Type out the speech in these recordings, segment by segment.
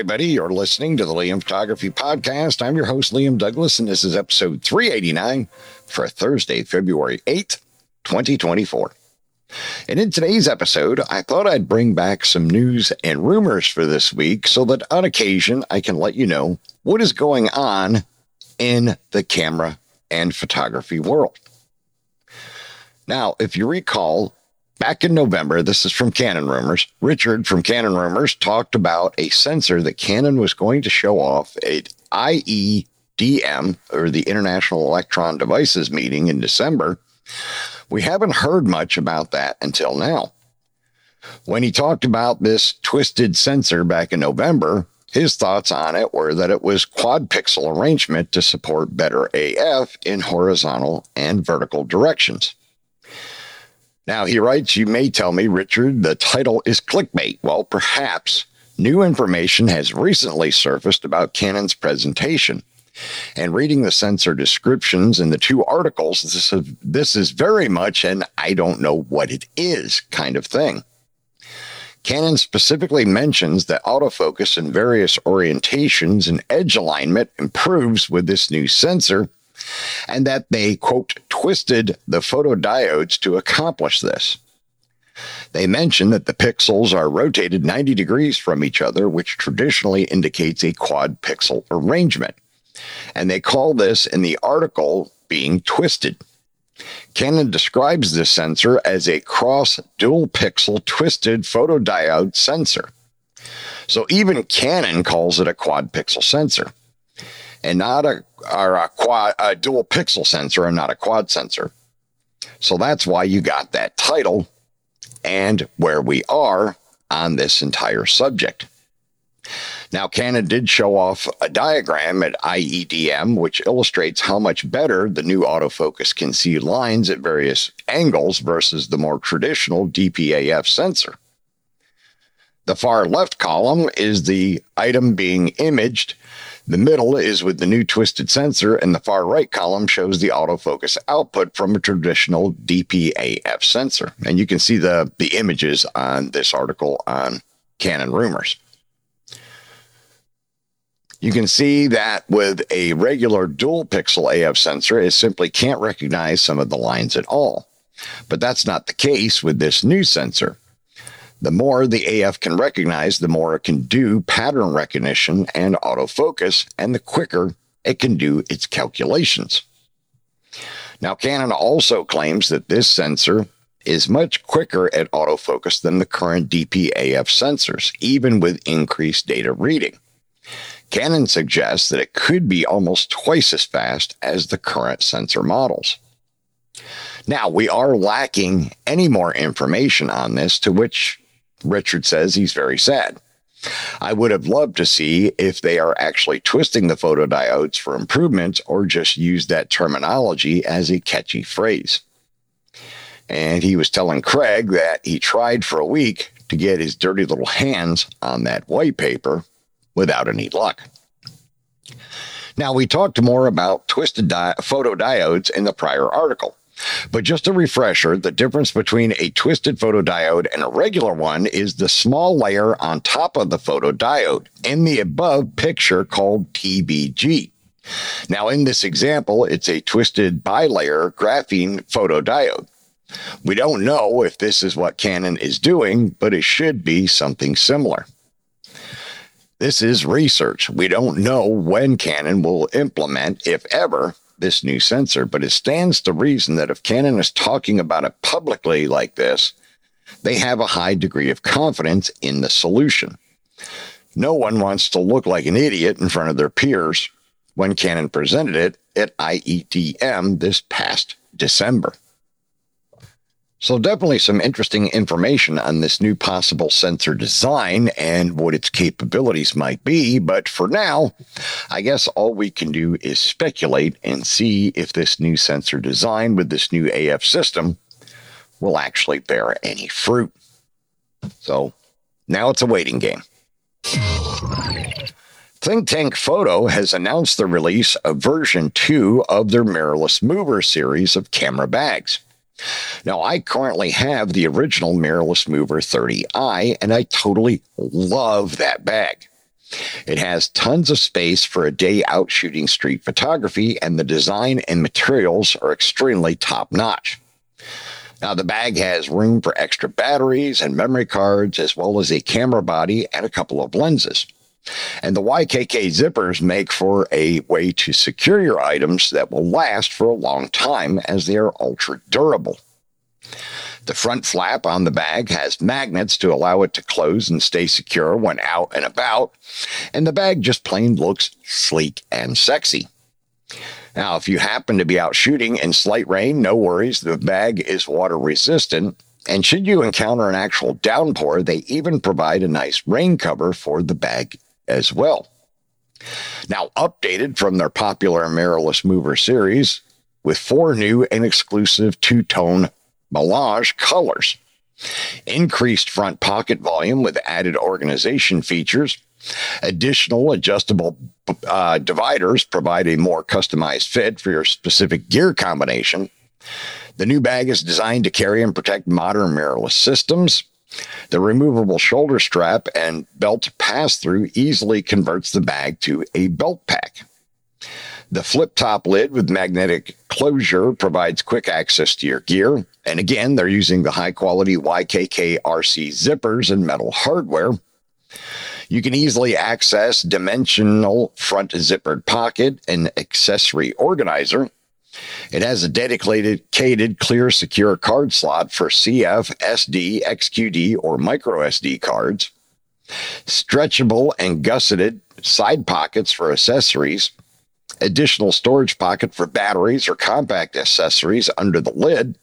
Everybody. You're listening to the Liam Photography Podcast. I'm your host, Liam Douglas, and this is episode 389 for Thursday, February 8th, 2024. And in today's episode, I thought I'd bring back some news and rumors for this week so that on occasion I can let you know what is going on in the camera and photography world. Now, if you recall, Back in November, this is from Canon Rumors. Richard from Canon Rumors talked about a sensor that Canon was going to show off at IEDM, or the International Electron Devices meeting in December. We haven't heard much about that until now. When he talked about this twisted sensor back in November, his thoughts on it were that it was quad pixel arrangement to support better AF in horizontal and vertical directions. Now, he writes, You may tell me, Richard, the title is clickbait. Well, perhaps new information has recently surfaced about Canon's presentation. And reading the sensor descriptions in the two articles, this is, this is very much an I don't know what it is kind of thing. Canon specifically mentions that autofocus in various orientations and edge alignment improves with this new sensor and that they, quote, twisted the photodiodes to accomplish this. They mention that the pixels are rotated 90 degrees from each other, which traditionally indicates a quad pixel arrangement. And they call this in the article being twisted. Canon describes this sensor as a cross dual pixel twisted photodiode sensor. So even Canon calls it a quad pixel sensor and not a, or a quad, a dual pixel sensor and not a quad sensor. So that's why you got that title and where we are on this entire subject. Now, Canon did show off a diagram at IEDM, which illustrates how much better the new autofocus can see lines at various angles versus the more traditional DPAF sensor. The far left column is the item being imaged the middle is with the new twisted sensor, and the far right column shows the autofocus output from a traditional DPAF sensor. And you can see the, the images on this article on Canon Rumors. You can see that with a regular dual pixel AF sensor, it simply can't recognize some of the lines at all. But that's not the case with this new sensor. The more the AF can recognize, the more it can do pattern recognition and autofocus, and the quicker it can do its calculations. Now, Canon also claims that this sensor is much quicker at autofocus than the current DPAF sensors, even with increased data reading. Canon suggests that it could be almost twice as fast as the current sensor models. Now, we are lacking any more information on this, to which Richard says he's very sad. I would have loved to see if they are actually twisting the photodiodes for improvement or just use that terminology as a catchy phrase. And he was telling Craig that he tried for a week to get his dirty little hands on that white paper without any luck. Now, we talked more about twisted di- photodiodes in the prior article. But just a refresher the difference between a twisted photodiode and a regular one is the small layer on top of the photodiode in the above picture called TBG. Now, in this example, it's a twisted bilayer graphene photodiode. We don't know if this is what Canon is doing, but it should be something similar. This is research. We don't know when Canon will implement, if ever, this new sensor, but it stands to reason that if Canon is talking about it publicly like this, they have a high degree of confidence in the solution. No one wants to look like an idiot in front of their peers when Canon presented it at IEDM this past December. So, definitely some interesting information on this new possible sensor design and what its capabilities might be. But for now, I guess all we can do is speculate and see if this new sensor design with this new AF system will actually bear any fruit. So, now it's a waiting game. Think Tank Photo has announced the release of version 2 of their mirrorless mover series of camera bags. Now, I currently have the original mirrorless mover 30i, and I totally love that bag. It has tons of space for a day out shooting street photography, and the design and materials are extremely top notch. Now, the bag has room for extra batteries and memory cards, as well as a camera body and a couple of lenses. And the YKK zippers make for a way to secure your items that will last for a long time as they are ultra durable. The front flap on the bag has magnets to allow it to close and stay secure when out and about, and the bag just plain looks sleek and sexy. Now, if you happen to be out shooting in slight rain, no worries, the bag is water resistant. And should you encounter an actual downpour, they even provide a nice rain cover for the bag as well. Now, updated from their popular mirrorless mover series with four new and exclusive two tone melange colors. Increased front pocket volume with added organization features. Additional adjustable uh, dividers provide a more customized fit for your specific gear combination. The new bag is designed to carry and protect modern mirrorless systems. The removable shoulder strap and belt pass through easily converts the bag to a belt pack. The flip top lid with magnetic closure provides quick access to your gear. And again, they're using the high quality YKK RC zippers and metal hardware. You can easily access dimensional front zippered pocket and accessory organizer. It has a dedicated clear secure card slot for CF, SD, XQD, or micro SD cards. Stretchable and gusseted side pockets for accessories. Additional storage pocket for batteries or compact accessories under the lid.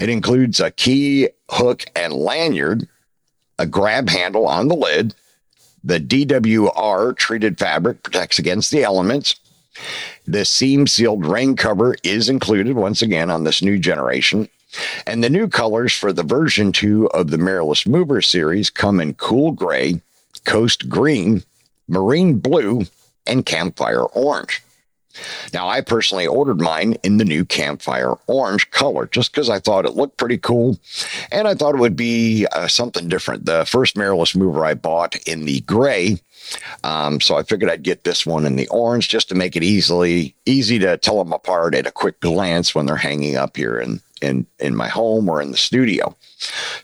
It includes a key, hook, and lanyard, a grab handle on the lid. The DWR treated fabric protects against the elements the seam sealed rain cover is included once again on this new generation. And the new colors for the version 2 of the Mirrorless Mover series come in cool gray, coast green, marine blue, and campfire orange. Now, I personally ordered mine in the new campfire orange color just because I thought it looked pretty cool and I thought it would be uh, something different. The first mirrorless mover I bought in the gray. Um, so I figured I'd get this one in the orange just to make it easily easy to tell them apart at a quick glance when they're hanging up here in in in my home or in the studio.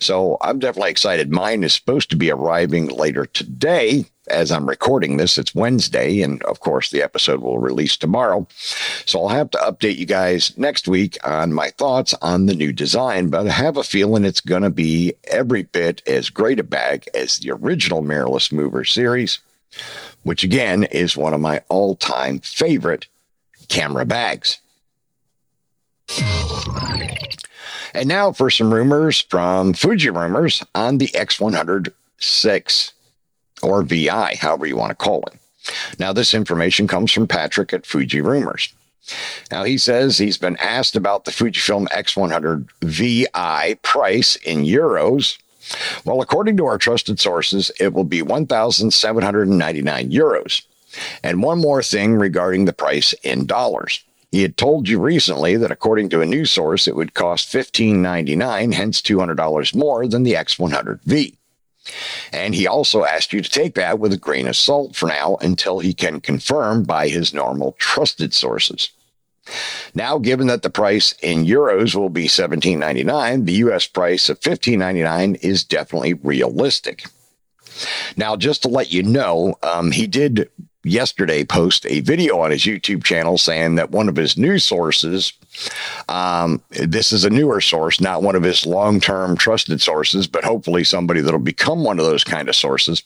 So I'm definitely excited. Mine is supposed to be arriving later today as I'm recording this. It's Wednesday, and of course, the episode will release tomorrow. So I'll have to update you guys next week on my thoughts on the new design, but I have a feeling it's going to be every bit as great a bag as the original Mirrorless Mover series, which again is one of my all time favorite camera bags. And now for some rumors from Fuji Rumors on the X106 or VI, however you want to call it. Now, this information comes from Patrick at Fuji Rumors. Now, he says he's been asked about the Fujifilm X100 VI price in euros. Well, according to our trusted sources, it will be 1,799 euros. And one more thing regarding the price in dollars. He had told you recently that according to a news source, it would cost $15.99, hence $200 more than the X100V. And he also asked you to take that with a grain of salt for now until he can confirm by his normal trusted sources. Now, given that the price in euros will be $17.99, the US price of $15.99 is definitely realistic. Now, just to let you know, um, he did yesterday post a video on his YouTube channel saying that one of his news sources, um, this is a newer source, not one of his long term trusted sources, but hopefully somebody that'll become one of those kind of sources.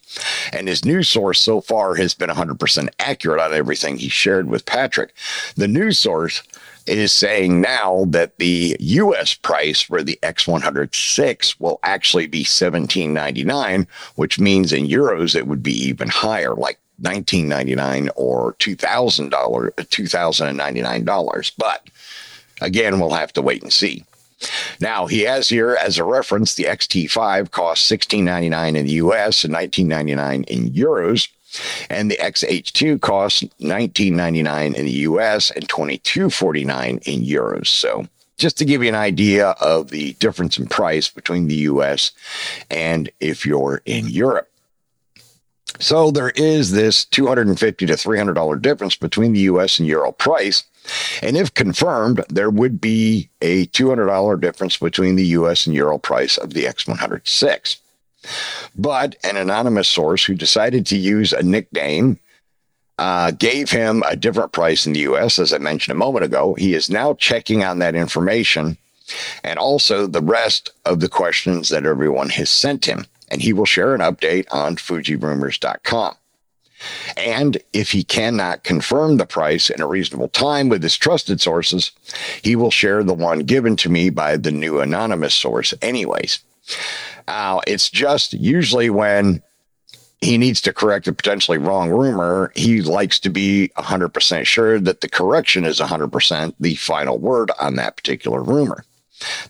And his news source so far has been 100% accurate on everything he shared with Patrick. The news source is saying now that the US price for the X106 will actually be 1799, which means in euros it would be even higher, like 1999 or $2,000, $2,099. But again, we'll have to wait and see. Now, he has here as a reference the XT5 costs $16.99 in the US and $19.99 in euros. And the XH2 costs $19.99 in the US and $22.49 in euros. So, just to give you an idea of the difference in price between the US and if you're in Europe. So there is this 250 to $300 difference between the US and Euro price. And if confirmed, there would be a $200 difference between the US and Euro price of the X106. But an anonymous source who decided to use a nickname uh, gave him a different price in the US, as I mentioned a moment ago. He is now checking on that information and also the rest of the questions that everyone has sent him and he will share an update on FujiRumors.com. And if he cannot confirm the price in a reasonable time with his trusted sources, he will share the one given to me by the new anonymous source, anyways. Now, uh, it's just usually when he needs to correct a potentially wrong rumor, he likes to be 100% sure that the correction is 100% the final word on that particular rumor.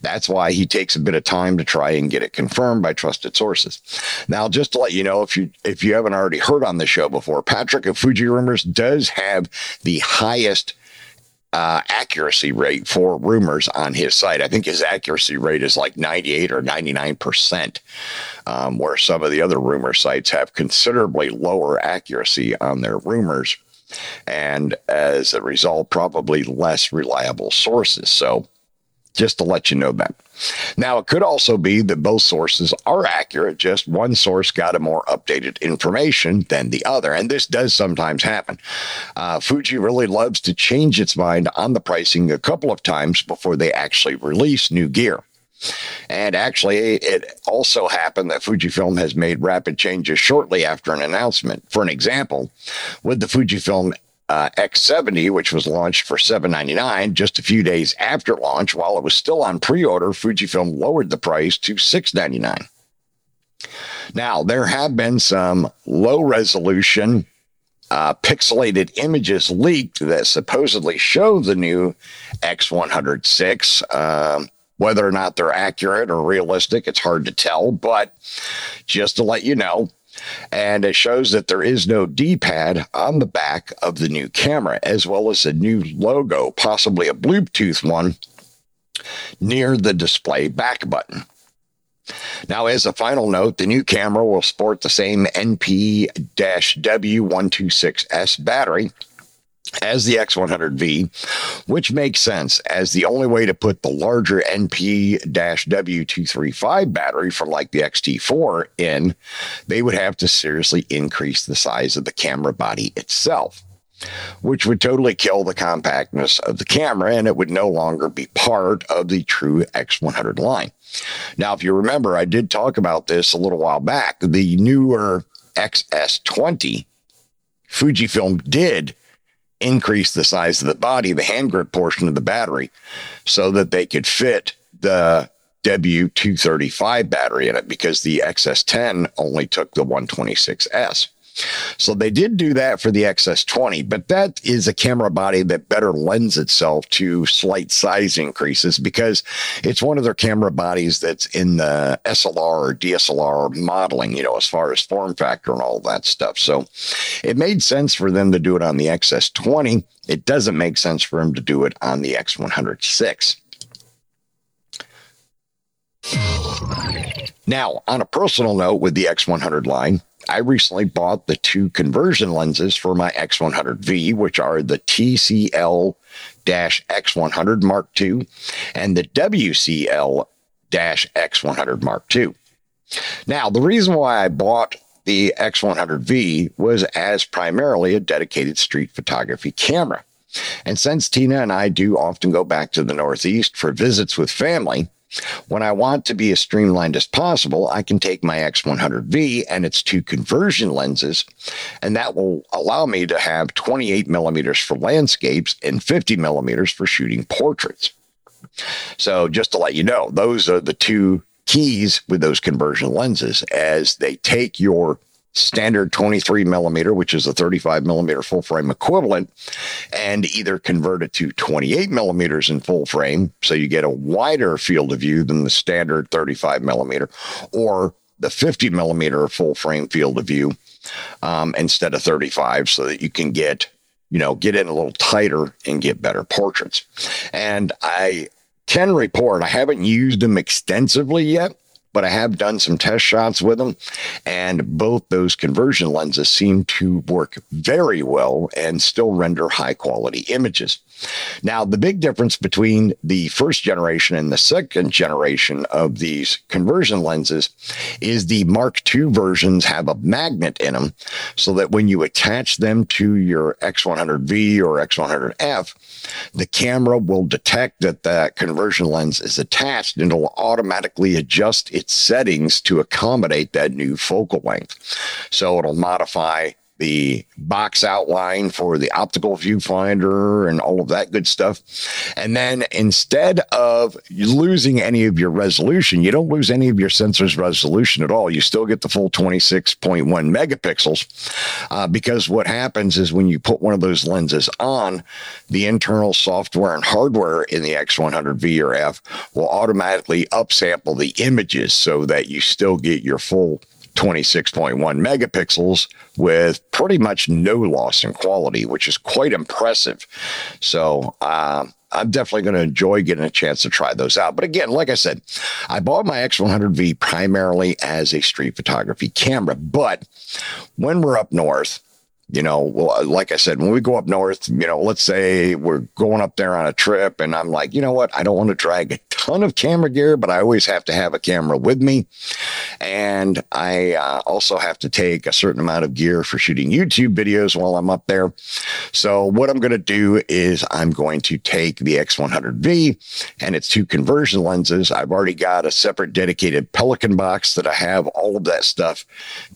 That's why he takes a bit of time to try and get it confirmed by trusted sources. Now, just to let you know, if you if you haven't already heard on the show before, Patrick of Fuji Rumors does have the highest uh, accuracy rate for rumors on his site. I think his accuracy rate is like 98 or 99 percent, um, where some of the other rumor sites have considerably lower accuracy on their rumors, and as a result, probably less reliable sources. So just to let you know that. Now, it could also be that both sources are accurate, just one source got a more updated information than the other. And this does sometimes happen. Uh, Fuji really loves to change its mind on the pricing a couple of times before they actually release new gear. And actually, it also happened that Fujifilm has made rapid changes shortly after an announcement. For an example, with the Fujifilm uh, X70, which was launched for 799 just a few days after launch, while it was still on pre-order, Fujifilm lowered the price to 699. Now, there have been some low resolution uh, pixelated images leaked that supposedly show the new X106. Um, whether or not they're accurate or realistic, it's hard to tell. But just to let you know, and it shows that there is no D pad on the back of the new camera, as well as a new logo, possibly a Bluetooth one, near the display back button. Now, as a final note, the new camera will sport the same NP W126S battery as the X100V, which makes sense as the only way to put the larger NP W235 battery from like the XT4 in, they would have to seriously increase the size of the camera body itself. Which would totally kill the compactness of the camera and it would no longer be part of the true X100 line. Now, if you remember, I did talk about this a little while back. The newer XS20 Fujifilm did increase the size of the body, the hand grip portion of the battery, so that they could fit the W235 battery in it because the XS10 only took the 126S. So they did do that for the XS20, but that is a camera body that better lends itself to slight size increases because it's one of their camera bodies that's in the SLR or DSLR modeling, you know, as far as form factor and all that stuff. So it made sense for them to do it on the XS20. It doesn't make sense for them to do it on the X106. Now, on a personal note with the X100 line, I recently bought the two conversion lenses for my X100V, which are the TCL X100 Mark II and the WCL X100 Mark II. Now, the reason why I bought the X100V was as primarily a dedicated street photography camera. And since Tina and I do often go back to the Northeast for visits with family, When I want to be as streamlined as possible, I can take my X100V and its two conversion lenses, and that will allow me to have 28 millimeters for landscapes and 50 millimeters for shooting portraits. So, just to let you know, those are the two keys with those conversion lenses as they take your standard 23 millimeter, which is a 35 millimeter full frame equivalent, and either convert it to 28 millimeters in full frame, so you get a wider field of view than the standard 35 millimeter, or the 50 millimeter full frame field of view um, instead of 35, so that you can get you know get in a little tighter and get better portraits. And I can report I haven't used them extensively yet but I have done some test shots with them, and both those conversion lenses seem to work very well and still render high quality images. Now, the big difference between the first generation and the second generation of these conversion lenses is the Mark II versions have a magnet in them so that when you attach them to your X100V or X100F, the camera will detect that that conversion lens is attached and it'll automatically adjust its settings to accommodate that new focal length. So it'll modify the box outline for the optical viewfinder and all of that good stuff. And then instead of losing any of your resolution, you don't lose any of your sensor's resolution at all. You still get the full 26.1 megapixels uh, because what happens is when you put one of those lenses on, the internal software and hardware in the X100V or F will automatically upsample the images so that you still get your full 26.1 megapixels with pretty much no loss in quality, which is quite impressive. So, uh, I'm definitely going to enjoy getting a chance to try those out. But again, like I said, I bought my X100V primarily as a street photography camera. But when we're up north, you know, well, like I said, when we go up north, you know, let's say we're going up there on a trip and I'm like, you know what? I don't want to drag a ton of camera gear, but I always have to have a camera with me. And I uh, also have to take a certain amount of gear for shooting YouTube videos while I'm up there. So what I'm going to do is I'm going to take the X100V and its two conversion lenses. I've already got a separate dedicated Pelican box that I have all of that stuff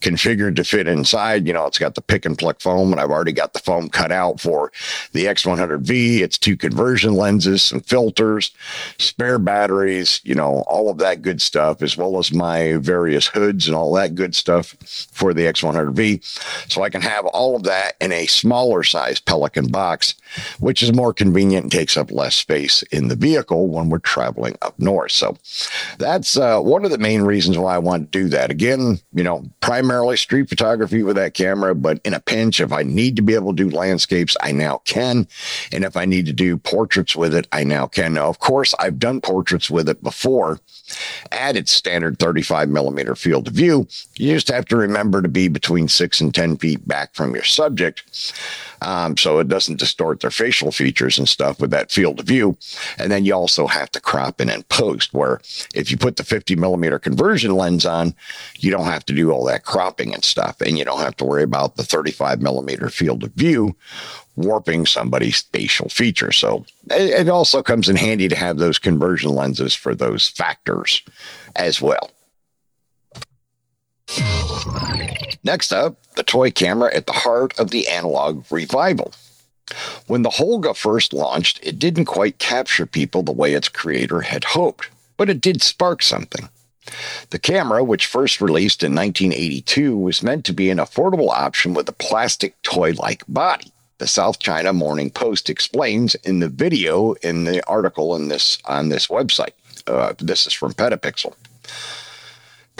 configured to fit inside. You know, it's got the pick and pluck foam, and I've already got the foam cut out for the X100V. It's two conversion lenses, some filters, spare batteries, you know, all of that good stuff, as well as my various hoods and all that good stuff for the X100V. So I can have all of that in a smaller size Pelican box, which is more convenient and takes up less space in the vehicle when we're traveling up north. So that's uh, one of the main reasons why I want to do that. Again, you know, primarily street photography with that camera, but in a pinch, if I need to be able to do landscapes, I now can. And if I need to do portraits with it, I now can. Now, of course, I've done portraits with it before at its standard 35 millimeter field of view. You just have to remember to be between six and 10 feet back from your subject um, so it doesn't distort their facial features and stuff with that field of view. And then you also have to crop in and post, where if you put the 50 millimeter conversion lens on, you don't have to do all that cropping and stuff, and you don't have to worry about the 35 millimeter field of view warping somebody's facial feature. So it, it also comes in handy to have those conversion lenses for those factors as well. Next up, the toy camera at the heart of the analog revival. When the Holga first launched, it didn't quite capture people the way its creator had hoped, but it did spark something. The camera, which first released in 1982, was meant to be an affordable option with a plastic toy like body. The South China Morning Post explains in the video in the article in this on this website. Uh, this is from Petapixel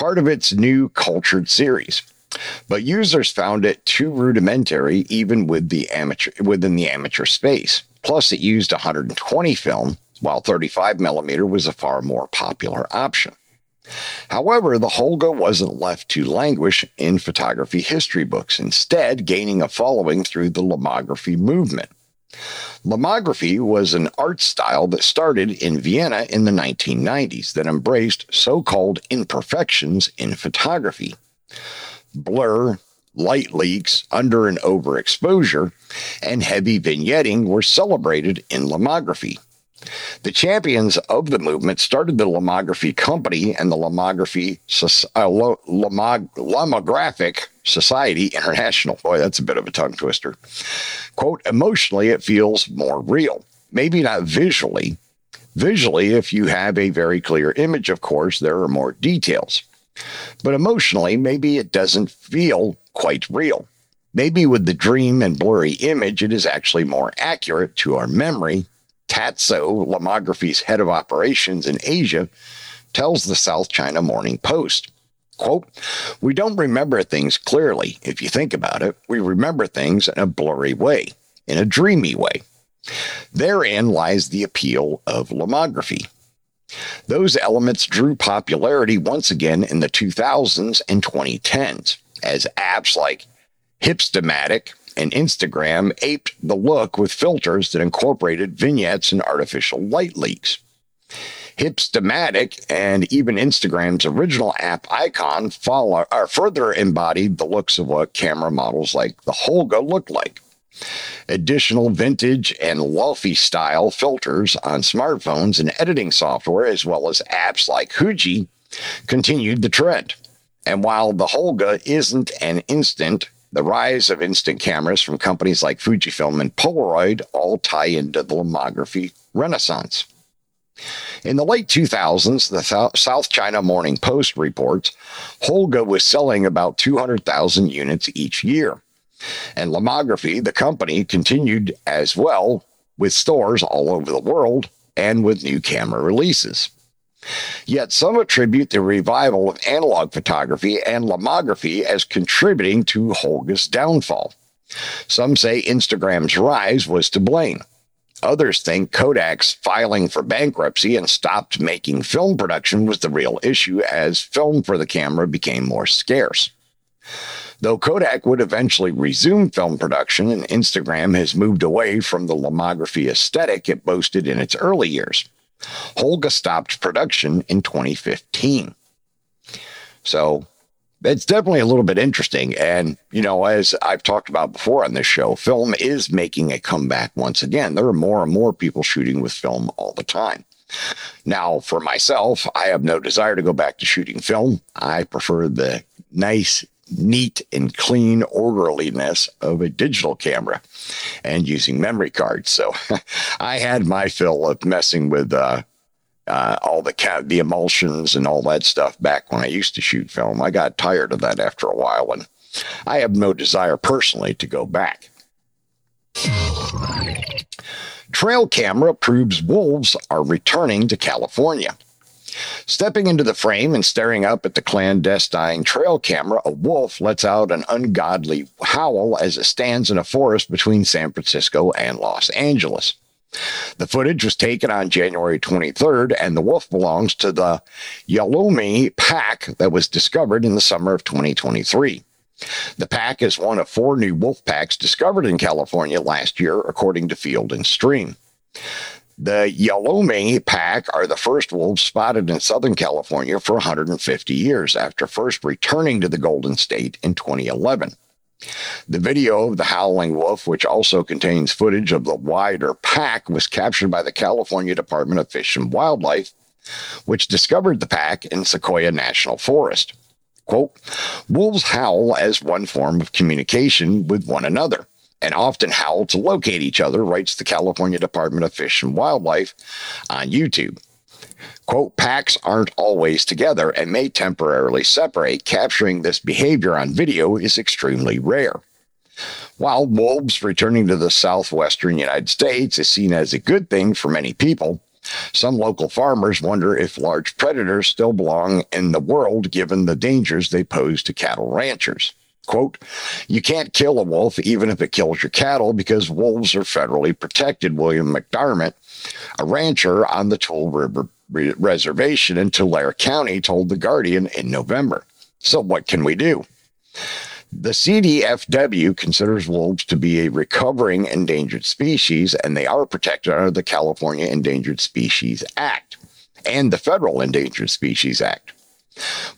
part of its new cultured series. But users found it too rudimentary even with the amateur within the amateur space. Plus it used 120 film while 35 millimeter was a far more popular option. However, the Holga wasn't left to languish in photography history books, instead, gaining a following through the lomography movement. Lomography was an art style that started in Vienna in the 1990s that embraced so called imperfections in photography. Blur, light leaks, under and overexposure, and heavy vignetting were celebrated in lomography. The champions of the movement started the Lomography Company and the Lomography uh, Lomog- Lomographic Society International. Boy, that's a bit of a tongue twister. Quote, emotionally, it feels more real. Maybe not visually. Visually, if you have a very clear image, of course, there are more details. But emotionally, maybe it doesn't feel quite real. Maybe with the dream and blurry image, it is actually more accurate to our memory Tatso, Lomography's head of operations in Asia, tells the South China Morning Post. Quote, we don't remember things clearly. If you think about it, we remember things in a blurry way, in a dreamy way. Therein lies the appeal of lomography. Those elements drew popularity once again in the 2000s and 2010s as apps like Hipstamatic and Instagram aped the look with filters that incorporated vignettes and artificial light leaks. Hipstamatic and even Instagram's original app icon follow, further embodied the looks of what camera models like the Holga looked like. Additional vintage and lofi style filters on smartphones and editing software, as well as apps like Huji, continued the trend. And while the Holga isn't an instant the rise of instant cameras from companies like Fujifilm and Polaroid all tie into the lomography renaissance. In the late 2000s, the South China Morning Post reports Holga was selling about 200,000 units each year. And Lomography, the company, continued as well with stores all over the world and with new camera releases. Yet some attribute the revival of analog photography and lomography as contributing to Holga's downfall. Some say Instagram's rise was to blame. Others think Kodak's filing for bankruptcy and stopped making film production was the real issue as film for the camera became more scarce. Though Kodak would eventually resume film production and Instagram has moved away from the lomography aesthetic it boasted in its early years. Holga stopped production in 2015. So it's definitely a little bit interesting. And, you know, as I've talked about before on this show, film is making a comeback once again. There are more and more people shooting with film all the time. Now, for myself, I have no desire to go back to shooting film. I prefer the nice neat and clean orderliness of a digital camera and using memory cards. So I had my fill of messing with uh, uh, all the ca- the emulsions and all that stuff back when I used to shoot film. I got tired of that after a while, and I have no desire personally to go back. Trail camera proves wolves are returning to California. Stepping into the frame and staring up at the clandestine trail camera, a wolf lets out an ungodly howl as it stands in a forest between San Francisco and Los Angeles. The footage was taken on January 23rd, and the wolf belongs to the Yanomami pack that was discovered in the summer of 2023. The pack is one of four new wolf packs discovered in California last year, according to Field and Stream. The Yanomami pack are the first wolves spotted in Southern California for 150 years after first returning to the Golden State in 2011. The video of the howling wolf, which also contains footage of the wider pack, was captured by the California Department of Fish and Wildlife, which discovered the pack in Sequoia National Forest. Quote, wolves howl as one form of communication with one another and often howl to locate each other, writes the California Department of Fish and Wildlife on YouTube. Quote, packs aren't always together and may temporarily separate. Capturing this behavior on video is extremely rare. While wolves returning to the southwestern United States is seen as a good thing for many people, some local farmers wonder if large predators still belong in the world given the dangers they pose to cattle ranchers. Quote, you can't kill a wolf even if it kills your cattle because wolves are federally protected, William McDermott, a rancher on the Tule River Reservation in Tulare County, told The Guardian in November. So, what can we do? The CDFW considers wolves to be a recovering endangered species, and they are protected under the California Endangered Species Act and the Federal Endangered Species Act.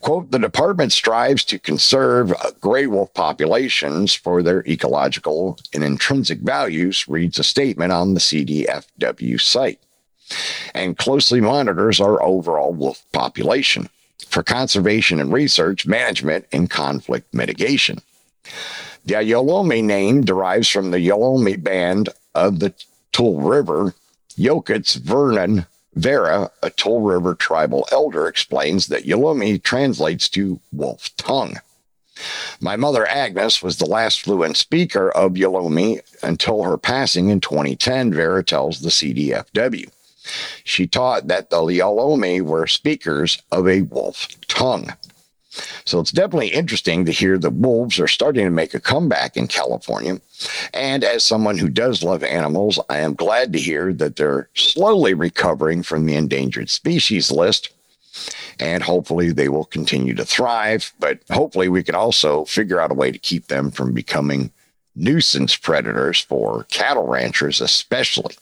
Quote, the department strives to conserve uh, gray wolf populations for their ecological and intrinsic values, reads a statement on the CDFW site. and closely monitors our overall wolf population for conservation and research, management, and conflict mitigation. The Yowlumni name derives from the Yowlumni band of the Tule River. Yokuts, Vernon Vera, a Tule River tribal elder, explains that Yowlumni translates to wolf tongue. My mother, Agnes, was the last fluent speaker of Yowlumni until her passing in 2010, Vera tells the CDFW. She taught that the Yowlumni were speakers of a wolf tongue. So it's definitely interesting to hear the wolves are starting to make a comeback in California. And as someone who does love animals, I am glad to hear that they're slowly recovering from the endangered species list. And hopefully they will continue to thrive. But hopefully we can also figure out a way to keep them from becoming nuisance predators for cattle ranchers, especially.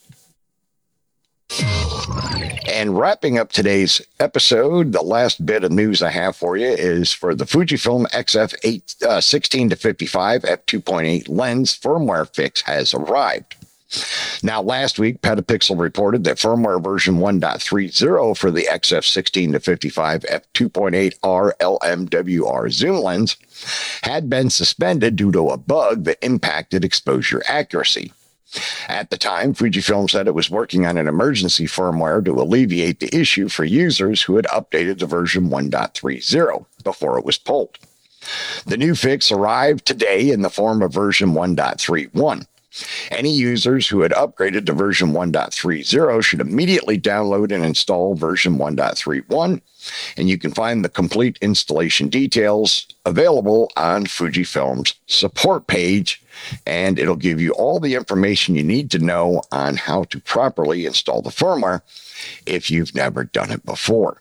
And wrapping up today's episode, the last bit of news I have for you is for the Fujifilm XF 8, uh, 16 to 55 f2.8 lens firmware fix has arrived. Now, last week, Petapixel reported that firmware version 1.30 for the XF 16 to 55 f2.8 R LMWR zoom lens had been suspended due to a bug that impacted exposure accuracy. At the time, Fujifilm said it was working on an emergency firmware to alleviate the issue for users who had updated to version 1.30 before it was pulled. The new fix arrived today in the form of version 1.31. Any users who had upgraded to version 1.30 should immediately download and install version 1.31, and you can find the complete installation details available on Fujifilm's support page, and it'll give you all the information you need to know on how to properly install the firmware if you've never done it before.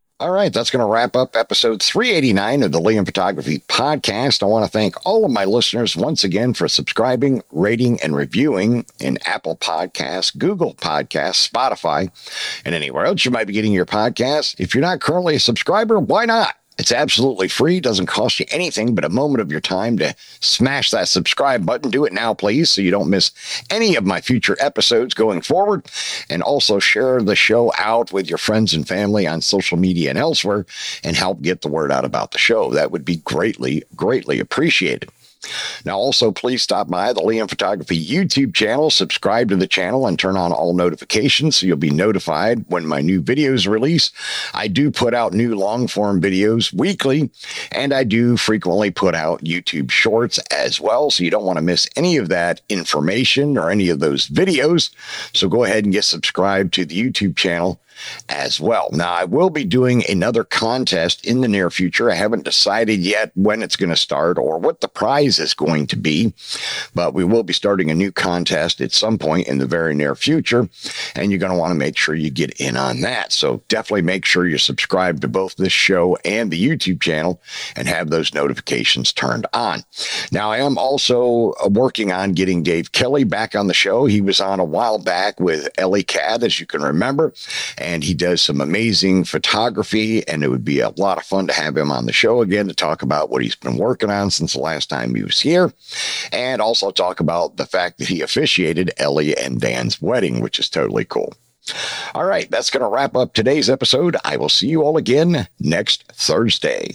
All right, that's going to wrap up episode 389 of the Liam Photography Podcast. I want to thank all of my listeners once again for subscribing, rating, and reviewing in Apple Podcasts, Google Podcasts, Spotify, and anywhere else you might be getting your podcast. If you're not currently a subscriber, why not? It's absolutely free, doesn't cost you anything but a moment of your time to smash that subscribe button. Do it now, please, so you don't miss any of my future episodes going forward. And also share the show out with your friends and family on social media and elsewhere and help get the word out about the show. That would be greatly, greatly appreciated. Now, also, please stop by the Liam Photography YouTube channel, subscribe to the channel, and turn on all notifications so you'll be notified when my new videos release. I do put out new long form videos weekly, and I do frequently put out YouTube shorts as well. So you don't want to miss any of that information or any of those videos. So go ahead and get subscribed to the YouTube channel as well. Now, I will be doing another contest in the near future. I haven't decided yet when it's going to start or what the prize is going to be, but we will be starting a new contest at some point in the very near future. And you're going to want to make sure you get in on that. So definitely make sure you're subscribed to both this show and the YouTube channel and have those notifications turned on. Now, I am also uh, working on getting Dave Kelly back on the show. He was on a while back with Ellie Cad, as you can remember. And and he does some amazing photography. And it would be a lot of fun to have him on the show again to talk about what he's been working on since the last time he was here, and also talk about the fact that he officiated Ellie and Dan's wedding, which is totally cool. All right, that's going to wrap up today's episode. I will see you all again next Thursday.